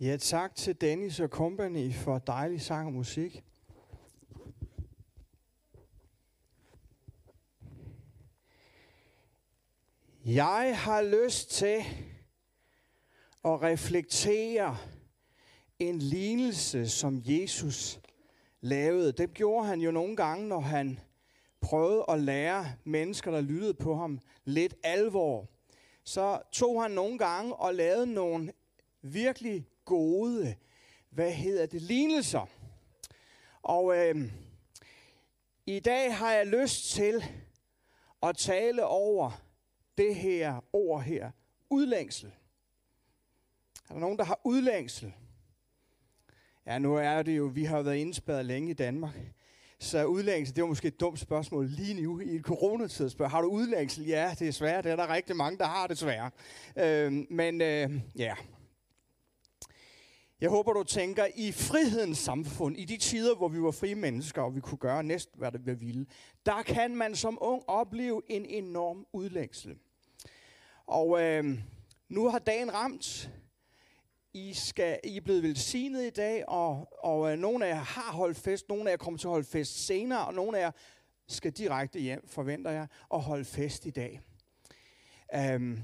Ja, tak til Dennis og Company for dejlig sang og musik. Jeg har lyst til at reflektere en lignelse, som Jesus lavede. Det gjorde han jo nogle gange, når han prøvede at lære mennesker, der lyttede på ham, lidt alvor. Så tog han nogle gange og lavede nogle virkelig gode, hvad hedder det, lignelser. Og øh, i dag har jeg lyst til at tale over det her ord her, udlængsel. Er der nogen, der har udlængsel? Ja, nu er det jo, vi har været indspærret længe i Danmark. Så udlængsel, det var måske et dumt spørgsmål lige nu i et coronatid. Spørg, har du udlængsel? Ja, det er svært. Det er der rigtig mange, der har det svært. Øh, men øh, ja, jeg håber, du tænker, i frihedens samfund, i de tider, hvor vi var frie mennesker, og vi kunne gøre næsten, hvad det vi ville, der kan man som ung opleve en enorm udlængsel. Og øh, nu har dagen ramt. I, skal, I er blevet velsignet i dag, og, og øh, nogle af jer har holdt fest, nogle af jer kommer til at holde fest senere, og nogle af jer skal direkte hjem, forventer jeg, og holde fest i dag. Um,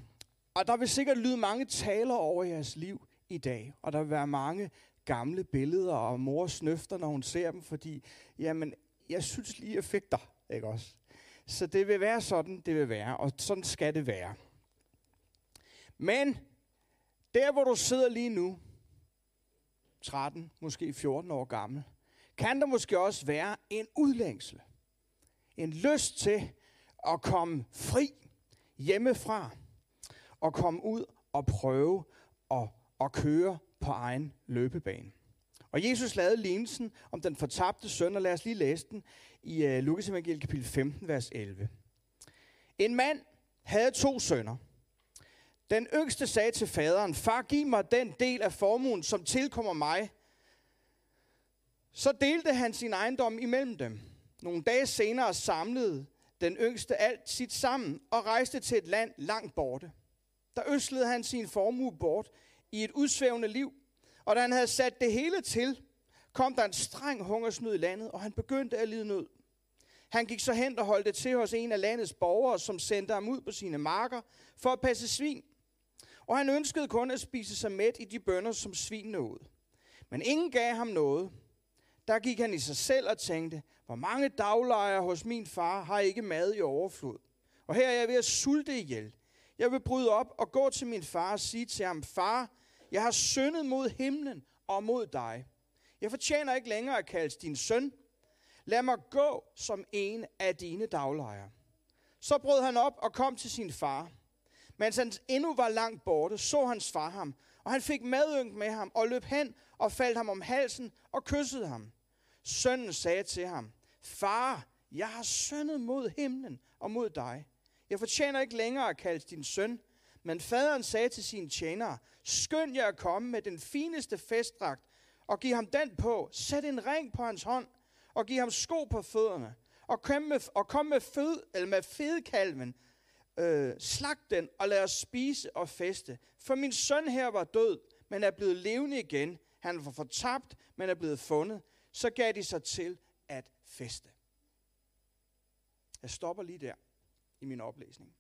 og der vil sikkert lyde mange taler over jeres liv i dag, og der vil være mange gamle billeder, og mor snøfter, når hun ser dem, fordi, jamen, jeg synes lige, jeg fik dig, ikke også? Så det vil være sådan, det vil være, og sådan skal det være. Men der, hvor du sidder lige nu, 13, måske 14 år gammel, kan der måske også være en udlængsel. En lyst til at komme fri hjemmefra og komme ud og prøve at, og køre på egen løbebane. Og Jesus lavede lignelsen om den fortabte søn, og lad os lige læse den i uh, Lukas evangeliet kapitel 15, vers 11. En mand havde to sønner. Den yngste sagde til faderen, far, giv mig den del af formuen, som tilkommer mig. Så delte han sin ejendom imellem dem. Nogle dage senere samlede den yngste alt sit sammen og rejste til et land langt borte. Der øslede han sin formue bort i et udsvævende liv, og da han havde sat det hele til, kom der en streng hungersnød i landet, og han begyndte at lide nød. Han gik så hen og holdt det til hos en af landets borgere, som sendte ham ud på sine marker for at passe svin. Og han ønskede kun at spise sig mæt i de bønder, som svinene nåede. Men ingen gav ham noget. Der gik han i sig selv og tænkte, hvor mange daglejere hos min far har ikke mad i overflod. Og her er jeg ved at sulte ihjel. Jeg vil bryde op og gå til min far og sige til ham, far, jeg har syndet mod himlen og mod dig. Jeg fortjener ikke længere at kaldes din søn. Lad mig gå som en af dine daglejere. Så brød han op og kom til sin far. Mens han endnu var langt borte, så hans far ham, og han fik medynk med ham, og løb hen og faldt ham om halsen og kyssede ham. Sønnen sagde til ham, Far, jeg har syndet mod himlen og mod dig. Jeg fortjener ikke længere at kaldes din søn. Men faderen sagde til sine tjenere, skynd jer at komme med den fineste festdragt, og giv ham den på. Sæt en ring på hans hånd, og giv ham sko på fødderne. Og kom med, og kom med, fød, eller med fedekalven, øh, slag den, og lad os spise og feste. For min søn her var død, men er blevet levende igen. Han var fortabt, men er blevet fundet. Så gav de sig til at feste. Jeg stopper lige der i min oplæsning.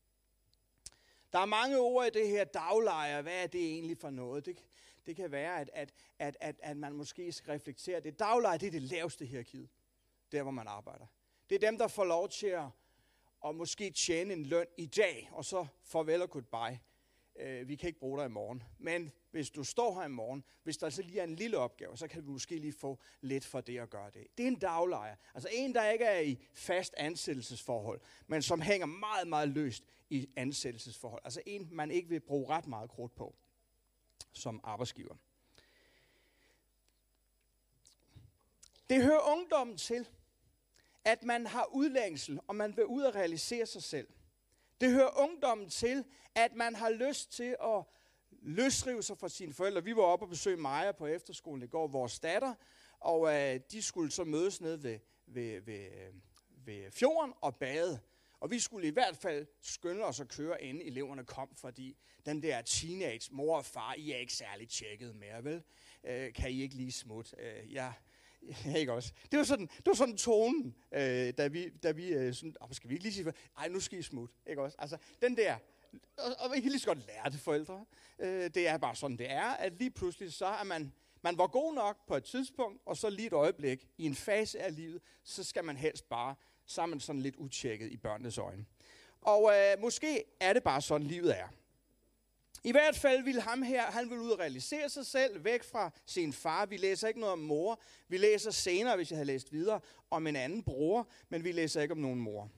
Der er mange ord i det her daglejer. Hvad er det egentlig for noget? Det, det kan være, at, at, at, at, at man måske skal reflektere. Det daglejer, det er det laveste hierarkiet. Der, hvor man arbejder. Det er dem, der får lov til at og måske tjene en løn i dag, og så farvel og goodbye. Øh, vi kan ikke bruge dig i morgen. Men hvis du står her i morgen, hvis der altså lige er en lille opgave, så kan vi måske lige få lidt for det at gøre det. Det er en daglejer. Altså en, der ikke er i fast ansættelsesforhold, men som hænger meget, meget løst i ansættelsesforhold. Altså en, man ikke vil bruge ret meget krudt på som arbejdsgiver. Det hører ungdommen til at man har udlængsel, og man vil ud og realisere sig selv. Det hører ungdommen til, at man har lyst til at løsrive sig fra sine forældre. Vi var oppe og besøge Maja på efterskolen i går, vores datter, og øh, de skulle så mødes ned ved, ved, ved, øh, ved fjorden og bade. Og vi skulle i hvert fald skynde os at køre, inden eleverne kom, fordi den der teenage mor og far, I er ikke særlig tjekket mere, vel? Øh, kan I ikke lige smutte? Øh, ja, ikke også? Det var sådan, det var sådan tonen, øh, da vi, da vi øh, sådan, oh, skal vi ikke lige sige, ej, nu skal I smutte, ikke også? Altså, den der, og, og vi kan lige så godt lære det, forældre. Øh, det er bare sådan, det er, at lige pludselig så er man, man var god nok på et tidspunkt, og så lige et øjeblik, i en fase af livet, så skal man helst bare sammen sådan lidt utjekket i børnenes øjne. Og øh, måske er det bare sådan, livet er. I hvert fald vil ham her, han vil ud og realisere sig selv væk fra sin far. Vi læser ikke noget om mor. Vi læser senere, hvis jeg har læst videre, om en anden bror, men vi læser ikke om nogen mor.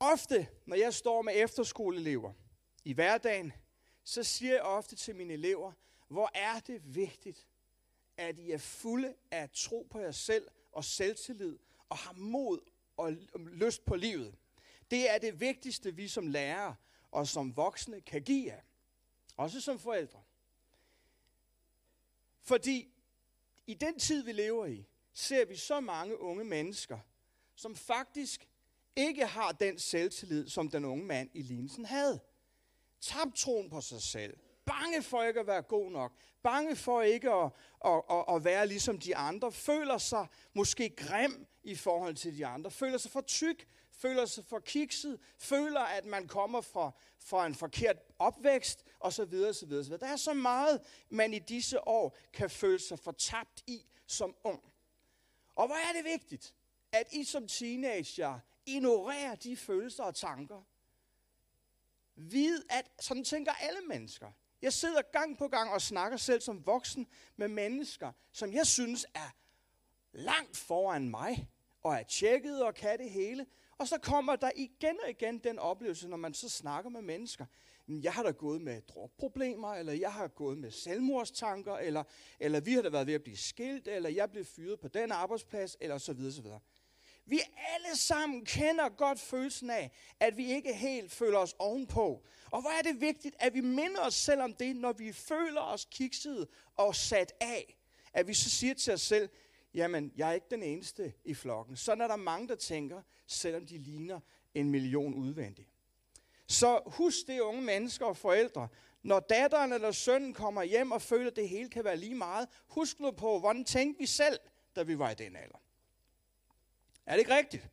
Ofte, når jeg står med efterskoleelever i hverdagen, så siger jeg ofte til mine elever, hvor er det vigtigt, at I er fulde af tro på jer selv og selvtillid og har mod og lyst på livet. Det er det vigtigste, vi som lærere og som voksne kan give jer. Også som forældre. Fordi i den tid, vi lever i, ser vi så mange unge mennesker, som faktisk ikke har den selvtillid, som den unge mand i lignelsen havde. Tabt troen på sig selv. Bange for ikke at være god nok. Bange for ikke at, at, at, at være ligesom de andre. Føler sig måske grim i forhold til de andre. Føler sig for tyk. Føler sig for kikset. Føler, at man kommer fra, fra en forkert opvækst osv. osv. osv. Der er så meget, man i disse år kan føle sig fortabt i som ung. Og hvor er det vigtigt, at I som teenager ignorerer de følelser og tanker. Vid, at sådan tænker alle mennesker. Jeg sidder gang på gang og snakker selv som voksen med mennesker, som jeg synes er langt foran mig, og er tjekket og kan det hele. Og så kommer der igen og igen den oplevelse, når man så snakker med mennesker. Jeg har da gået med drogproblemer, eller jeg har gået med selvmordstanker, eller, eller vi har da været ved at blive skilt, eller jeg blev fyret på den arbejdsplads, eller så videre, så videre. Vi alle sammen kender godt følelsen af, at vi ikke helt føler os ovenpå. Og hvor er det vigtigt, at vi minder os selv om det, når vi føler os kikset og sat af. At vi så siger til os selv, jamen, jeg er ikke den eneste i flokken. Sådan er der mange, der tænker, selvom de ligner en million udvendigt. Så husk det, unge mennesker og forældre. Når datteren eller sønnen kommer hjem og føler, at det hele kan være lige meget, husk nu på, hvordan tænkte vi selv, da vi var i den alder. Er det ikke rigtigt?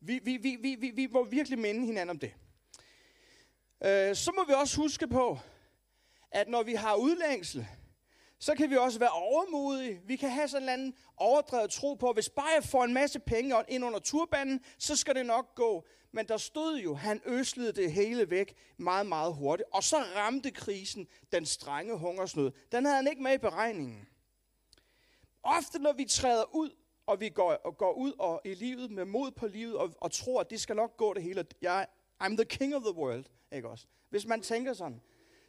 Vi, vi, vi, vi, vi, vi må virkelig minde hinanden om det. Øh, så må vi også huske på, at når vi har udlængsel, så kan vi også være overmodige. Vi kan have sådan en anden overdrevet tro på, at hvis bare jeg får en masse penge ind under turbanen, så skal det nok gå. Men der stod jo, han øslede det hele væk meget, meget hurtigt. Og så ramte krisen den strenge hungersnød. Den havde han ikke med i beregningen. Ofte når vi træder ud og vi går, og går ud og i livet med mod på livet, og, og tror, at det skal nok gå det hele. Jeg, I'm the king of the world, ikke også? Hvis man tænker sådan,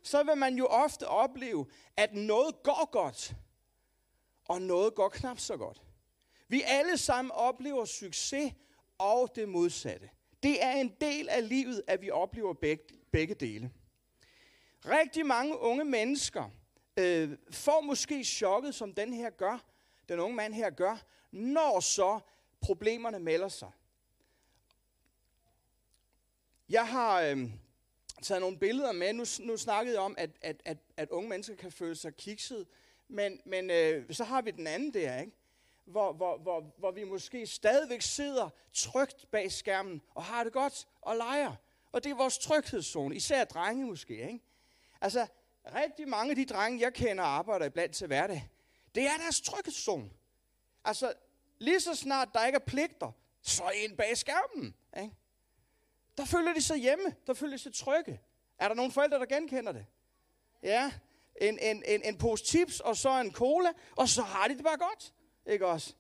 så vil man jo ofte opleve, at noget går godt, og noget går knap så godt. Vi alle sammen oplever succes og det modsatte. Det er en del af livet, at vi oplever begge, begge dele. Rigtig mange unge mennesker øh, får måske chokket, som den her gør, den unge mand her gør, når så problemerne melder sig. Jeg har øh, taget nogle billeder med. Nu, nu snakkede jeg om, at, at, at, at unge mennesker kan føle sig kikset. Men, men øh, så har vi den anden der, ikke? Hvor, hvor, hvor, hvor vi måske stadigvæk sidder trygt bag skærmen og har det godt og leger. Og det er vores tryghedszone, især drenge måske. Ikke? Altså, rigtig mange af de drenge, jeg kender og arbejder iblandt til hverdag, det er deres tryghedszone. Altså, lige så snart der ikke er pligter, så ind bag skærmen. Ikke? Der føler de sig hjemme. Der føler de sig trygge. Er der nogle forældre, der genkender det? Ja. En, en, en, en pose chips, og så en cola, og så har de det bare godt. Ikke også?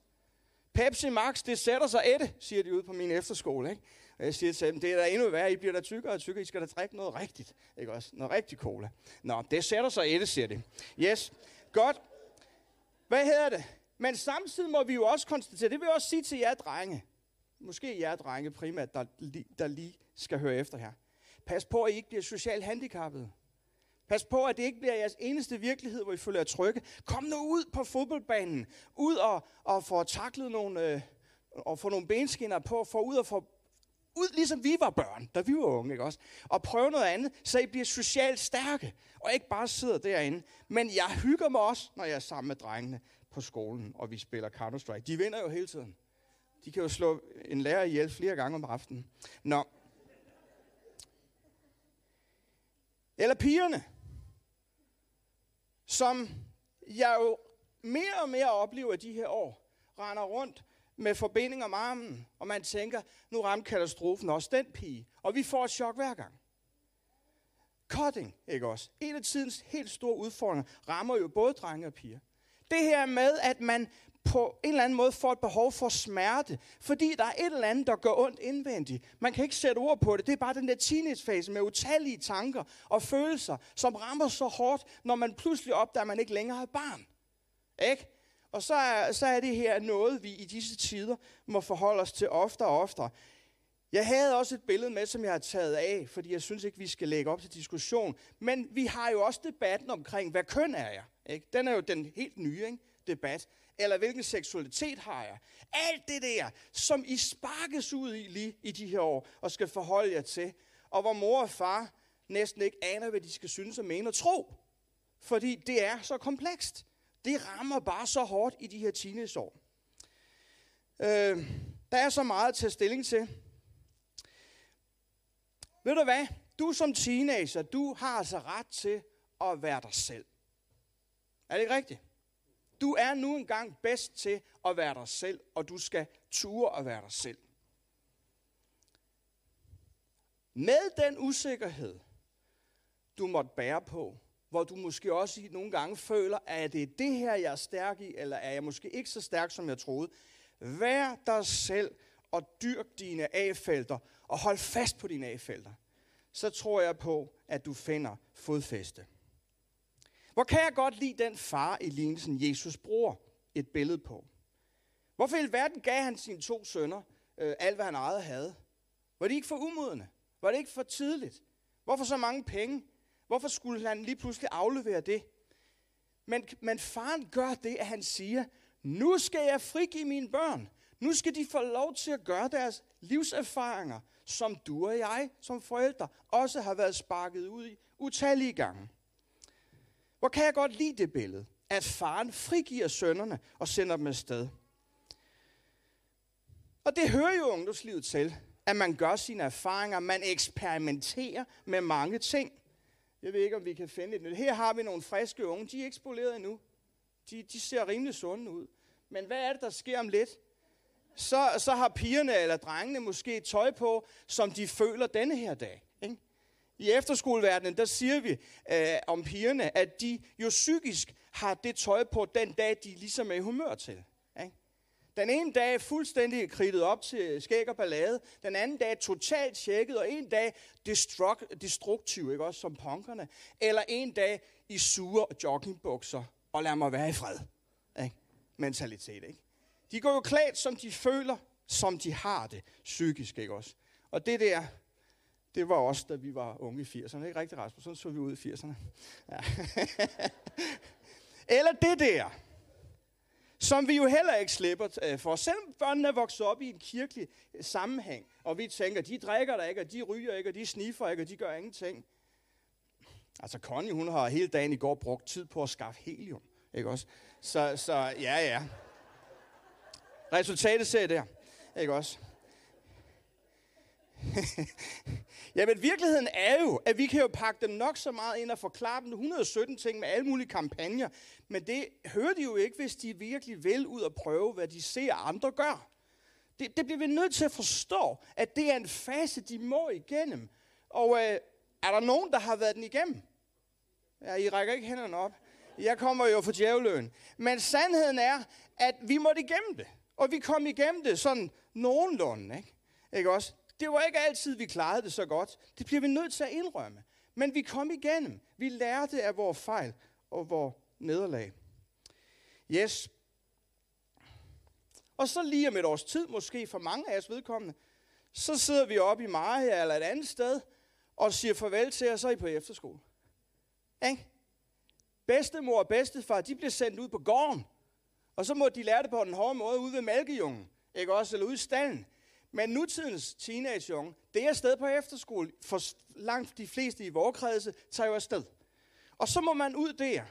Pepsi Max, det sætter sig ætte, siger de ude på min efterskole. Ikke? Og jeg siger til dem, det er da endnu værre, I bliver da tykkere og tykkere, I skal da drikke noget rigtigt. Ikke også? Noget rigtig cola. Nå, det sætter sig ætte, siger de. Yes, godt. Hvad hedder det? Men samtidig må vi jo også konstatere, det vil jeg også sige til jer drenge, måske jer drenge primært, der, der lige skal høre efter her. Pas på, at I ikke bliver socialt handicappet. Pas på, at det ikke bliver jeres eneste virkelighed, hvor I føler jer trygge. Kom nu ud på fodboldbanen. Ud og, og få taklet nogle, øh, og få nogle benskinner på, Få ud og få ud, ligesom vi var børn, da vi var unge, ikke også? Og prøve noget andet, så I bliver socialt stærke, og ikke bare sidder derinde. Men jeg hygger mig også, når jeg er sammen med drengene på skolen, og vi spiller Counter-Strike. De vinder jo hele tiden. De kan jo slå en lærer ihjel flere gange om aftenen. Nå. Eller pigerne, som jeg jo mere og mere oplever de her år, render rundt med forbinding om armen, og man tænker, nu rammer katastrofen også den pige. Og vi får et chok hver gang. Cutting, ikke også? En af tidens helt store udfordringer rammer jo både drenge og piger. Det her med, at man på en eller anden måde får et behov for smerte, fordi der er et eller andet, der gør ondt indvendigt. Man kan ikke sætte ord på det. Det er bare den der teenagefase med utallige tanker og følelser, som rammer så hårdt, når man pludselig opdager, at man ikke længere har barn. Ikke? Og så er, så er det her noget, vi i disse tider må forholde os til oftere og oftere. Jeg havde også et billede med, som jeg har taget af, fordi jeg synes ikke, vi skal lægge op til diskussion. Men vi har jo også debatten omkring, hvad køn er jeg? Ikke? Den er jo den helt nye ikke? debat. Eller hvilken seksualitet har jeg? Alt det der, som I sparkes ud i lige i de her år, og skal forholde jer til. Og hvor mor og far næsten ikke aner, hvad de skal synes og mene og tro. Fordi det er så komplekst. Det rammer bare så hårdt i de her teenageår. Øh, der er så meget at tage stilling til. Ved du hvad? Du som teenager, du har altså ret til at være dig selv. Er det ikke rigtigt? Du er nu engang bedst til at være dig selv, og du skal ture at være dig selv. Med den usikkerhed, du måtte bære på, hvor du måske også nogle gange føler, at det er det her, jeg er stærk i, eller er jeg måske ikke så stærk, som jeg troede. Vær dig selv og dyrk dine A-felter, og hold fast på dine A-felter. Så tror jeg på, at du finder fodfæste. Hvor kan jeg godt lide den far i lignelsen, Jesus bruger et billede på? Hvorfor i verden gav han sine to sønner øh, alt, hvad han ejede havde? Var det ikke for umodende? Var det ikke for tidligt? Hvorfor så mange penge? Hvorfor skulle han lige pludselig aflevere det? Men, men faren gør det, at han siger, nu skal jeg frigive mine børn. Nu skal de få lov til at gøre deres livserfaringer, som du og jeg som forældre også har været sparket ud i utallige gange. Hvor kan jeg godt lide det billede, at faren frigiver sønnerne og sender dem afsted. Og det hører jo ungdomslivet til, at man gør sine erfaringer, man eksperimenterer med mange ting. Jeg ved ikke, om vi kan finde et nyt. Her har vi nogle friske unge. De er ikke spoleret endnu. De, de ser rimelig sunde ud. Men hvad er det, der sker om lidt? Så, så har pigerne eller drengene måske tøj på, som de føler denne her dag. I efterskoleverdenen, der siger vi øh, om pigerne, at de jo psykisk har det tøj på den dag, de ligesom er i humør til. Ikke? Den ene dag fuldstændig kridtet op til skæg og ballade. Den anden dag totalt tjekket, og en dag destruktiv, ikke også som punkerne. Eller en dag i sure joggingbukser, og lad mig være i fred. Ikke? Mentalitet, ikke? De går jo klædt, som de føler, som de har det psykisk, ikke også? Og det der, det var også, da vi var unge i 80'erne, ikke rigtigt, Rasmus? Sådan så vi ud i 80'erne. Ja. Eller det der, som vi jo heller ikke slipper øh, for. Selvom børnene er vokset op i en kirkelig øh, sammenhæng, og vi tænker, de drikker der ikke, og de ryger ikke, og de sniffer ikke, og de gør ingenting. Altså Connie, hun har hele dagen i går brugt tid på at skaffe helium. Ikke også? Så, så ja, ja. Resultatet ser jeg der. Ikke også? ja, men virkeligheden er jo, at vi kan jo pakke dem nok så meget ind og forklare dem 117 ting med alle mulige kampagner, men det hører de jo ikke, hvis de virkelig vil ud og prøve, hvad de ser andre gør. Det, det bliver vi nødt til at forstå, at det er en fase, de må igennem. Og øh, er der nogen, der har været den igennem? Ja, I rækker ikke hænderne op. Jeg kommer jo fra djævløen. Men sandheden er, at vi måtte igennem det. Og vi kom igennem det sådan nogenlunde, ikke? Ikke også? Det var ikke altid, vi klarede det så godt. Det bliver vi nødt til at indrømme. Men vi kom igennem. Vi lærte af vores fejl og vores nederlag. Yes. Og så lige om et års tid, måske for mange af os vedkommende, så sidder vi oppe i Maja eller et andet sted, og siger farvel til jer, så er I på efterskole. Ikke? Bedstemor og bedstefar, de bliver sendt ud på gården, og så må de lære det på den hårde måde ude ved malkejungen, ikke også, eller ude i stallen. Men nutidens teenageunge, det er afsted på efterskole. For langt de fleste i vores kredse tager jo afsted. Og så må man ud der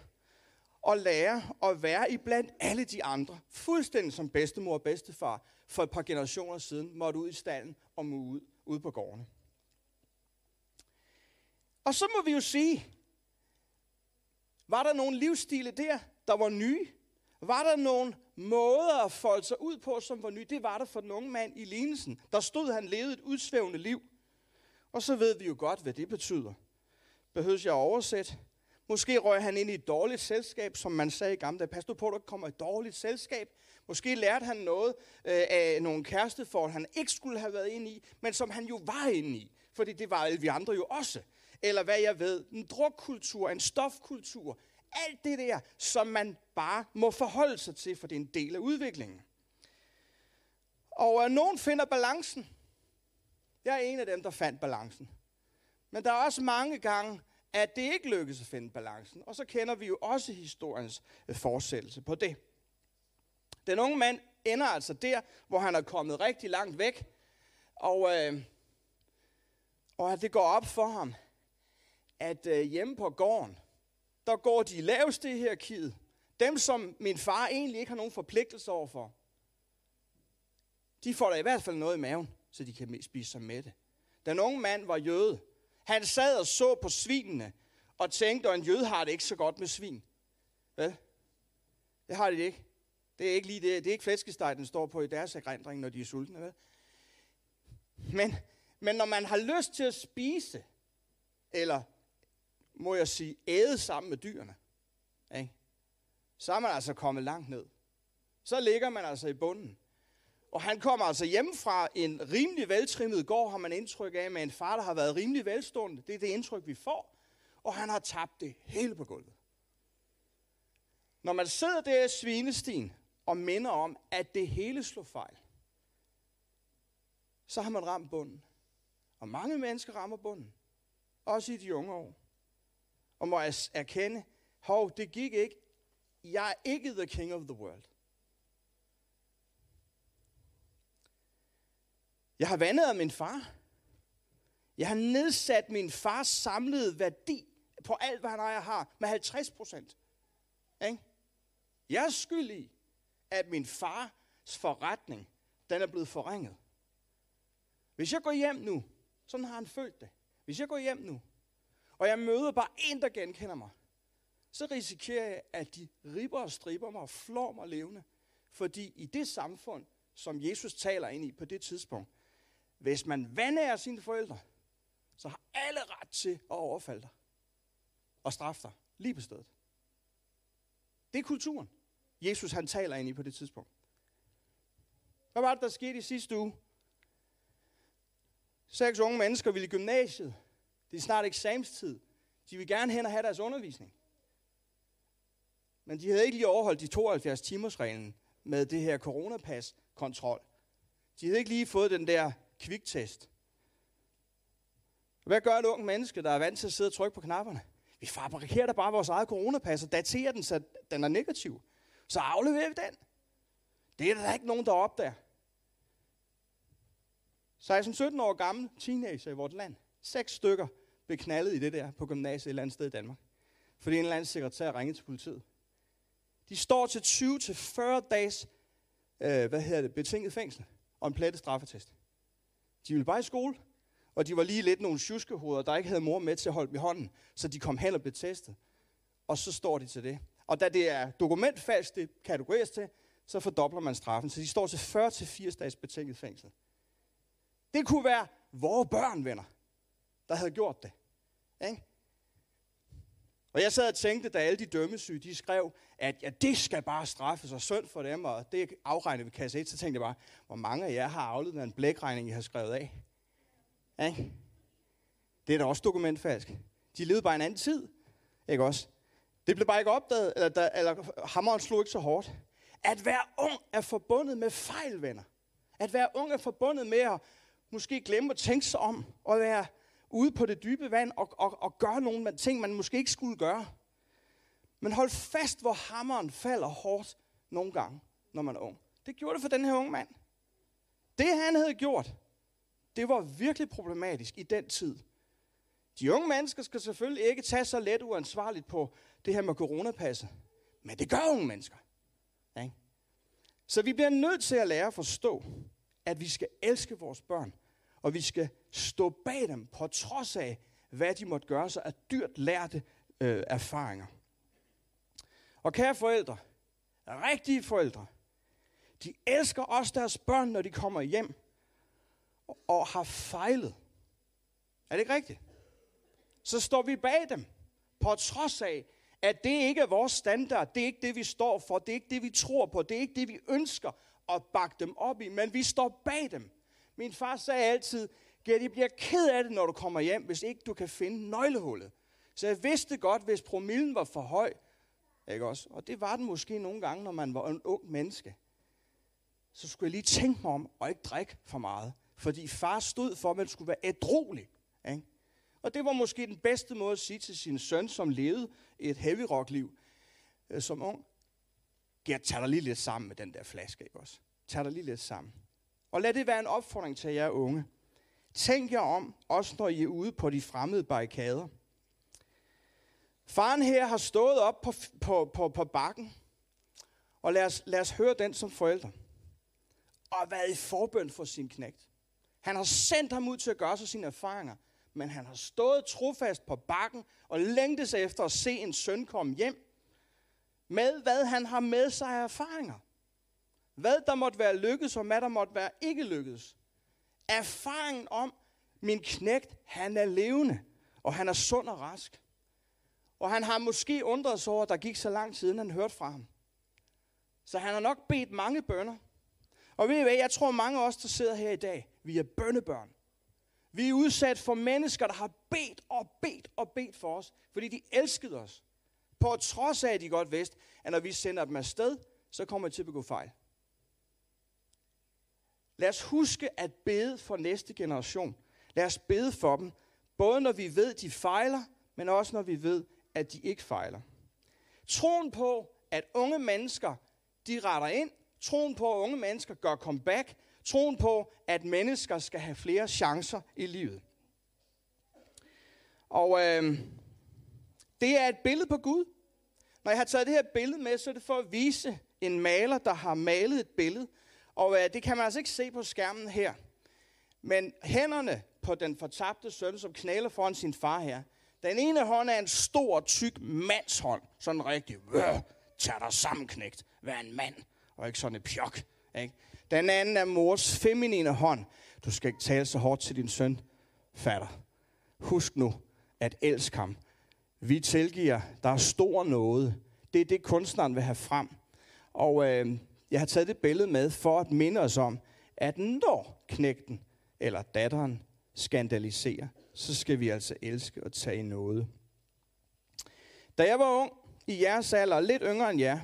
og lære at være iblandt alle de andre. Fuldstændig som bedstemor og bedstefar for et par generationer siden måtte ud i stallen og må ud, ud på gårdene. Og så må vi jo sige, var der nogle livsstile der, der var nye? Var der nogle måder at folde sig ud på, som var nye? Det var der for den unge mand i lignelsen. Der stod, han levede et udsvævende liv. Og så ved vi jo godt, hvad det betyder. Behøves jeg at oversætte? Måske røg han ind i et dårligt selskab, som man sagde i gamle dage. Pas du på, at du kommer i et dårligt selskab. Måske lærte han noget øh, af nogle kæresteforhold, han ikke skulle have været ind i, men som han jo var inde i. Fordi det var alle vi andre jo også. Eller hvad jeg ved, en drukkultur, en stofkultur. Alt det der, som man bare må forholde sig til, for det er en del af udviklingen. Og øh, nogen finder balancen. Jeg er en af dem, der fandt balancen. Men der er også mange gange, at det ikke lykkes at finde balancen. Og så kender vi jo også historiens øh, fortsættelse på det. Den unge mand ender altså der, hvor han er kommet rigtig langt væk. Og, øh, og det går op for ham, at øh, hjemme på gården, der går de laveste i hierarkiet. Dem, som min far egentlig ikke har nogen forpligtelse overfor. De får da i hvert fald noget i maven, så de kan spise sig med det. Den unge mand var jøde. Han sad og så på svinene og tænkte, at en jøde har det ikke så godt med svin. Vel? Det har de ikke. Det er ikke lige det. Det er ikke flæskesteg, den står på i deres erindring, når de er sultne. Vel? Men, men når man har lyst til at spise, eller må jeg sige, æde sammen med dyrene, ikke? så er man altså kommet langt ned. Så ligger man altså i bunden. Og han kommer altså hjem fra en rimelig veltrimmet gård, har man indtryk af, med en far, der har været rimelig velstående. Det er det indtryk, vi får. Og han har tabt det hele på gulvet. Når man sidder der i svinestien og minder om, at det hele slår fejl, så har man ramt bunden. Og mange mennesker rammer bunden. Også i de unge år. Og må erkende, hov, det gik ikke. Jeg er ikke the king of the world. Jeg har vandet af min far. Jeg har nedsat min fars samlede værdi på alt, hvad han ejer har, med 50 procent. Jeg er skyld i, at min fars forretning, den er blevet forringet. Hvis jeg går hjem nu, sådan har han følt det. Hvis jeg går hjem nu, og jeg møder bare en, der genkender mig, så risikerer jeg, at de ribber og striber mig og flår mig levende. Fordi i det samfund, som Jesus taler ind i på det tidspunkt, hvis man vandærer sine forældre, så har alle ret til at overfalde dig og straffe dig lige på stedet. Det er kulturen, Jesus han taler ind i på det tidspunkt. Hvad var det, der skete i sidste uge? Seks unge mennesker ville i gymnasiet. Det er snart eksamenstid. De vil gerne hen og have deres undervisning. Men de havde ikke lige overholdt de 72 timers reglen med det her coronapas-kontrol. De havde ikke lige fået den der kviktest. Hvad gør et ung menneske, der er vant til at sidde og trykke på knapperne? Vi fabrikerer da bare vores eget coronapas og daterer den, så den er negativ. Så afleverer vi den. Det er der ikke nogen, der opdager. 16-17 år gammel teenager i vores land. Seks stykker blev knaldet i det der på gymnasiet et eller andet sted i Danmark. Fordi en eller anden sekretær ringede til politiet. De står til 20-40 dages øh, hvad hedder det, betinget fængsel og en plettet straffetest. De ville bare i skole, og de var lige lidt nogle tjuskehoveder, der ikke havde mor med til at holde dem i hånden, så de kom hen og blev testet. Og så står de til det. Og da det er dokumentfalsk, det kategoriseres til, så fordobler man straffen. Så de står til 40-80 dages betinget fængsel. Det kunne være vores børn, venner, der havde gjort det. Ikke? Og jeg sad og tænkte, da alle de dømmesyge, de skrev, at ja, det skal bare straffes og synd for dem, og det afregnede vi kasse 1, så tænkte jeg bare, hvor mange af jer har afledt en blækregning, I har skrevet af? Ikke? Det er da også dokumentfalsk. De levede bare en anden tid, ikke også? Det blev bare ikke opdaget, eller, der, eller hammeren slog ikke så hårdt. At være ung er forbundet med fejl, venner. At være ung er forbundet med at måske glemme at tænke sig om, og være ude på det dybe vand og, og, og gøre nogle ting, man måske ikke skulle gøre. Men hold fast, hvor hammeren falder hårdt nogle gange, når man er ung. Det gjorde det for den her unge mand. Det han havde gjort, det var virkelig problematisk i den tid. De unge mennesker skal selvfølgelig ikke tage så let uansvarligt på det her med coronapasset. Men det gør unge mennesker. Ikke? Så vi bliver nødt til at lære at forstå, at vi skal elske vores børn. Og vi skal stå bag dem på trods af, hvad de måtte gøre sig af dyrt lærte øh, erfaringer. Og kære forældre, rigtige forældre, de elsker også deres børn, når de kommer hjem og har fejlet. Er det ikke rigtigt? Så står vi bag dem, på trods af, at det ikke er vores standard, det er ikke det, vi står for, det er ikke det, vi tror på, det er ikke det, vi ønsker at bakke dem op i, men vi står bag dem. Min far sagde altid, de bliver ked af det, når du kommer hjem, hvis ikke du kan finde nøglehullet. Så jeg vidste godt, hvis promillen var for høj, ikke også? Og det var den måske nogle gange, når man var en ung menneske. Så skulle jeg lige tænke mig om og ikke drikke for meget. Fordi far stod for, at man skulle være ædrolig. Ikke? Og det var måske den bedste måde at sige til sin søn, som levede et heavy rock liv øh, som ung. Gert, tag dig lige lidt sammen med den der flaske, ikke også? Tag dig lige lidt sammen. Og lad det være en opfordring til jer unge. Tænk jer om, også når I er ude på de fremmede barrikader. Faren her har stået op på, på, på, på bakken, og lad os, lad os høre den som forældre. Og været i forbøn for sin knægt. Han har sendt ham ud til at gøre sig sine erfaringer, men han har stået trofast på bakken og længtes efter at se en søn komme hjem med, hvad han har med sig af erfaringer. Hvad der måtte være lykkedes, og hvad der måtte være ikke lykkedes. Erfaringen om, min knægt, han er levende, og han er sund og rask. Og han har måske undret sig over, at der gik så lang tid, han hørte fra ham. Så han har nok bedt mange bønder. Og ved I hvad, jeg tror mange af os, der sidder her i dag, vi er bønnebørn. Vi er udsat for mennesker, der har bedt og bedt og bedt for os, fordi de elskede os. På trods af, at de godt vidste, at når vi sender dem afsted, så kommer de til at begå fejl. Lad os huske at bede for næste generation. Lad os bede for dem, både når vi ved, de fejler, men også når vi ved, at de ikke fejler. Troen på, at unge mennesker, de retter ind. Troen på, at unge mennesker gør comeback. Troen på, at mennesker skal have flere chancer i livet. Og øh, det er et billede på Gud. Når jeg har taget det her billede med, så er det for at vise en maler, der har malet et billede. Og øh, det kan man altså ikke se på skærmen her. Men hænderne på den fortabte søn, som knæler foran sin far her, den ene hånd er en stor, tyk mandshånd. Sådan rigtig, øh, tag dig sammenknægt. Vær en mand, og ikke sådan et pjok. Ikke? Den anden er mors feminine hånd. Du skal ikke tale så hårdt til din søn, fatter. Husk nu at elske ham. Vi tilgiver, der er stor noget. Det er det, kunstneren vil have frem. Og øh, jeg har taget det billede med for at minde os om, at når knægten eller datteren skandaliserer, så skal vi altså elske og tage noget. Da jeg var ung, i jeres alder, lidt yngre end jer,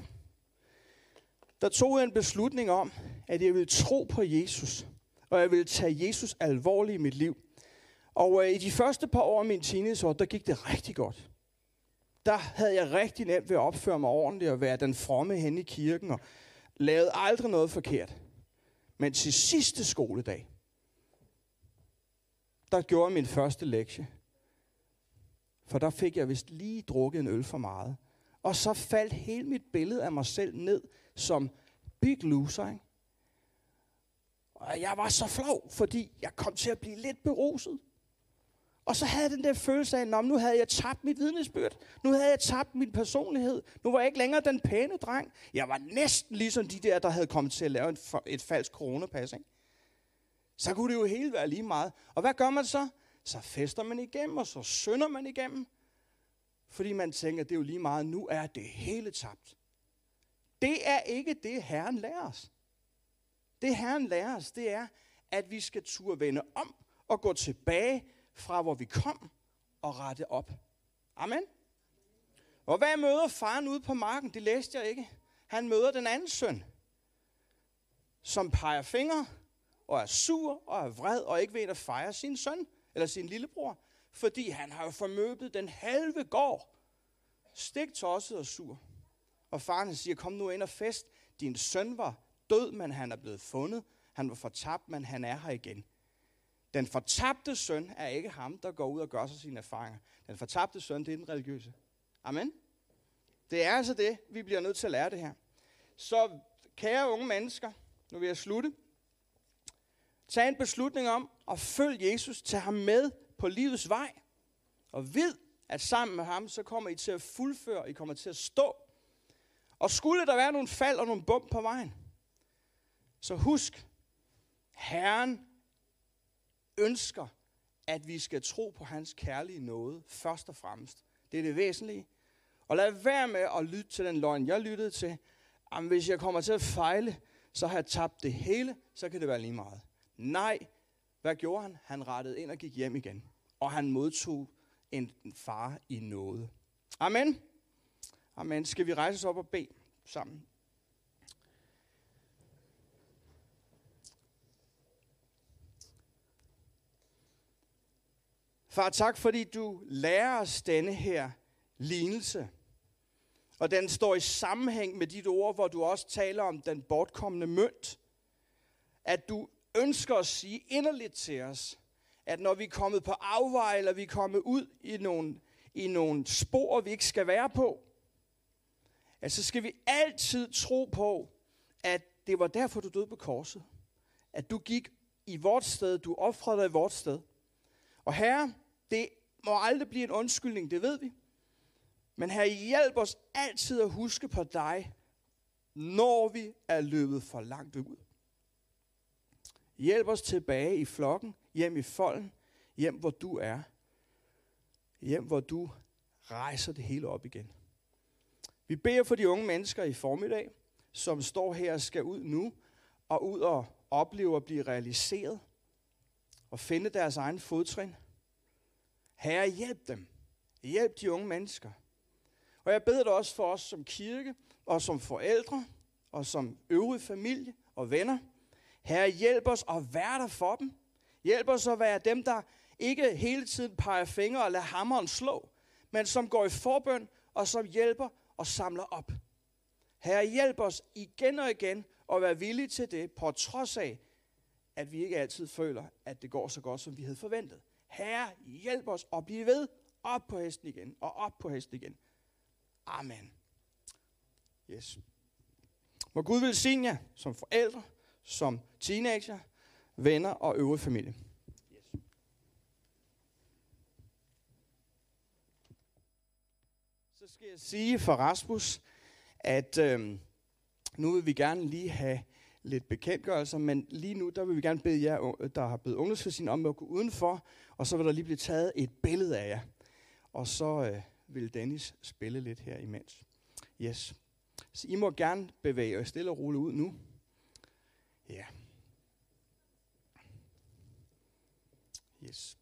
der tog jeg en beslutning om, at jeg ville tro på Jesus, og jeg ville tage Jesus alvorligt i mit liv. Og øh, i de første par år af min teenageår, der gik det rigtig godt. Der havde jeg rigtig nemt ved at opføre mig ordentligt og være den fromme hen i kirken og lavede aldrig noget forkert. Men til sidste skoledag, der gjorde jeg min første lektie. For der fik jeg vist lige drukket en øl for meget. Og så faldt hele mit billede af mig selv ned som big loser. Ikke? Og jeg var så flov, fordi jeg kom til at blive lidt beruset. Og så havde jeg den der følelse af, at nu havde jeg tabt mit vidnesbyrd. Nu havde jeg tabt min personlighed. Nu var jeg ikke længere den pæne dreng. Jeg var næsten ligesom de der, der havde kommet til at lave et, et falsk coronapas. Ikke? Så kunne det jo hele være lige meget. Og hvad gør man så? Så fester man igennem, og så synder man igennem. Fordi man tænker, det er jo lige meget, nu er det hele tabt. Det er ikke det, Herren lærer os. Det Herren lærer os, det er, at vi skal turde vende om og gå tilbage fra, hvor vi kom, og rette op. Amen. Og hvad møder faren ude på marken? Det læste jeg ikke. Han møder den anden søn, som peger fingre og er sur og er vred og ikke ved at fejre sin søn eller sin lillebror, fordi han har jo formøbet den halve gård. Stik tosset og sur. Og faren siger, kom nu ind og fest. Din søn var død, men han er blevet fundet. Han var fortabt, men han er her igen. Den fortabte søn er ikke ham, der går ud og gør sig sine erfaringer. Den fortabte søn, det er den religiøse. Amen. Det er altså det, vi bliver nødt til at lære det her. Så kære unge mennesker, nu vil jeg slutte. Tag en beslutning om at følge Jesus, tag ham med på livets vej, og vid, at sammen med ham, så kommer I til at fuldføre, I kommer til at stå. Og skulle der være nogle fald og nogle bump på vejen, så husk, Herren ønsker, at vi skal tro på hans kærlige nåde, først og fremmest. Det er det væsentlige. Og lad være med at lytte til den løgn, jeg lyttede til. Jamen, hvis jeg kommer til at fejle, så har jeg tabt det hele, så kan det være lige meget. Nej, hvad gjorde han? Han rettede ind og gik hjem igen. Og han modtog en far i noget. Amen. Amen. Skal vi rejse os op og bede sammen? Far, tak fordi du lærer os denne her lignelse. Og den står i sammenhæng med dit ord, hvor du også taler om den bortkommende mønt. At du ønsker at sige inderligt til os, at når vi er kommet på afvej, eller vi er kommet ud i nogle, i nogle spor, vi ikke skal være på, at så skal vi altid tro på, at det var derfor, du døde på korset. At du gik i vort sted, du offrede dig i vort sted. Og herre, det må aldrig blive en undskyldning, det ved vi. Men her hjælp os altid at huske på dig, når vi er løbet for langt ud. Hjælp os tilbage i flokken, hjem i folden, hjem hvor du er. Hjem hvor du rejser det hele op igen. Vi beder for de unge mennesker i formiddag, som står her og skal ud nu, og ud og opleve at blive realiseret, og finde deres egen fodtrin. Herre, hjælp dem. Hjælp de unge mennesker. Og jeg beder dig også for os som kirke, og som forældre, og som øvrige familie og venner. Herre, hjælp os at være der for dem. Hjælp os at være dem, der ikke hele tiden peger fingre og lader hammeren slå, men som går i forbøn og som hjælper og samler op. Herre, hjælp os igen og igen at være villige til det, på trods af, at vi ikke altid føler, at det går så godt, som vi havde forventet. Herre, hjælp os at blive ved op på hesten igen, og op på hesten igen. Amen. Yes. Må Gud velsigne jer som forældre, som teenager, venner og øvrige familie. Yes. Så skal jeg sige for Rasmus, at øhm, nu vil vi gerne lige have lidt bekendtgørelser, men lige nu, der vil vi gerne bede jer, øh, der har bedt ungdomsfæsien om at gå udenfor, og så vil der lige blive taget et billede af jer. Og så øh, vil Dennis spille lidt her imens. Yes. Så I må gerne bevæge jer stille og roligt ud nu. Ja. Yes.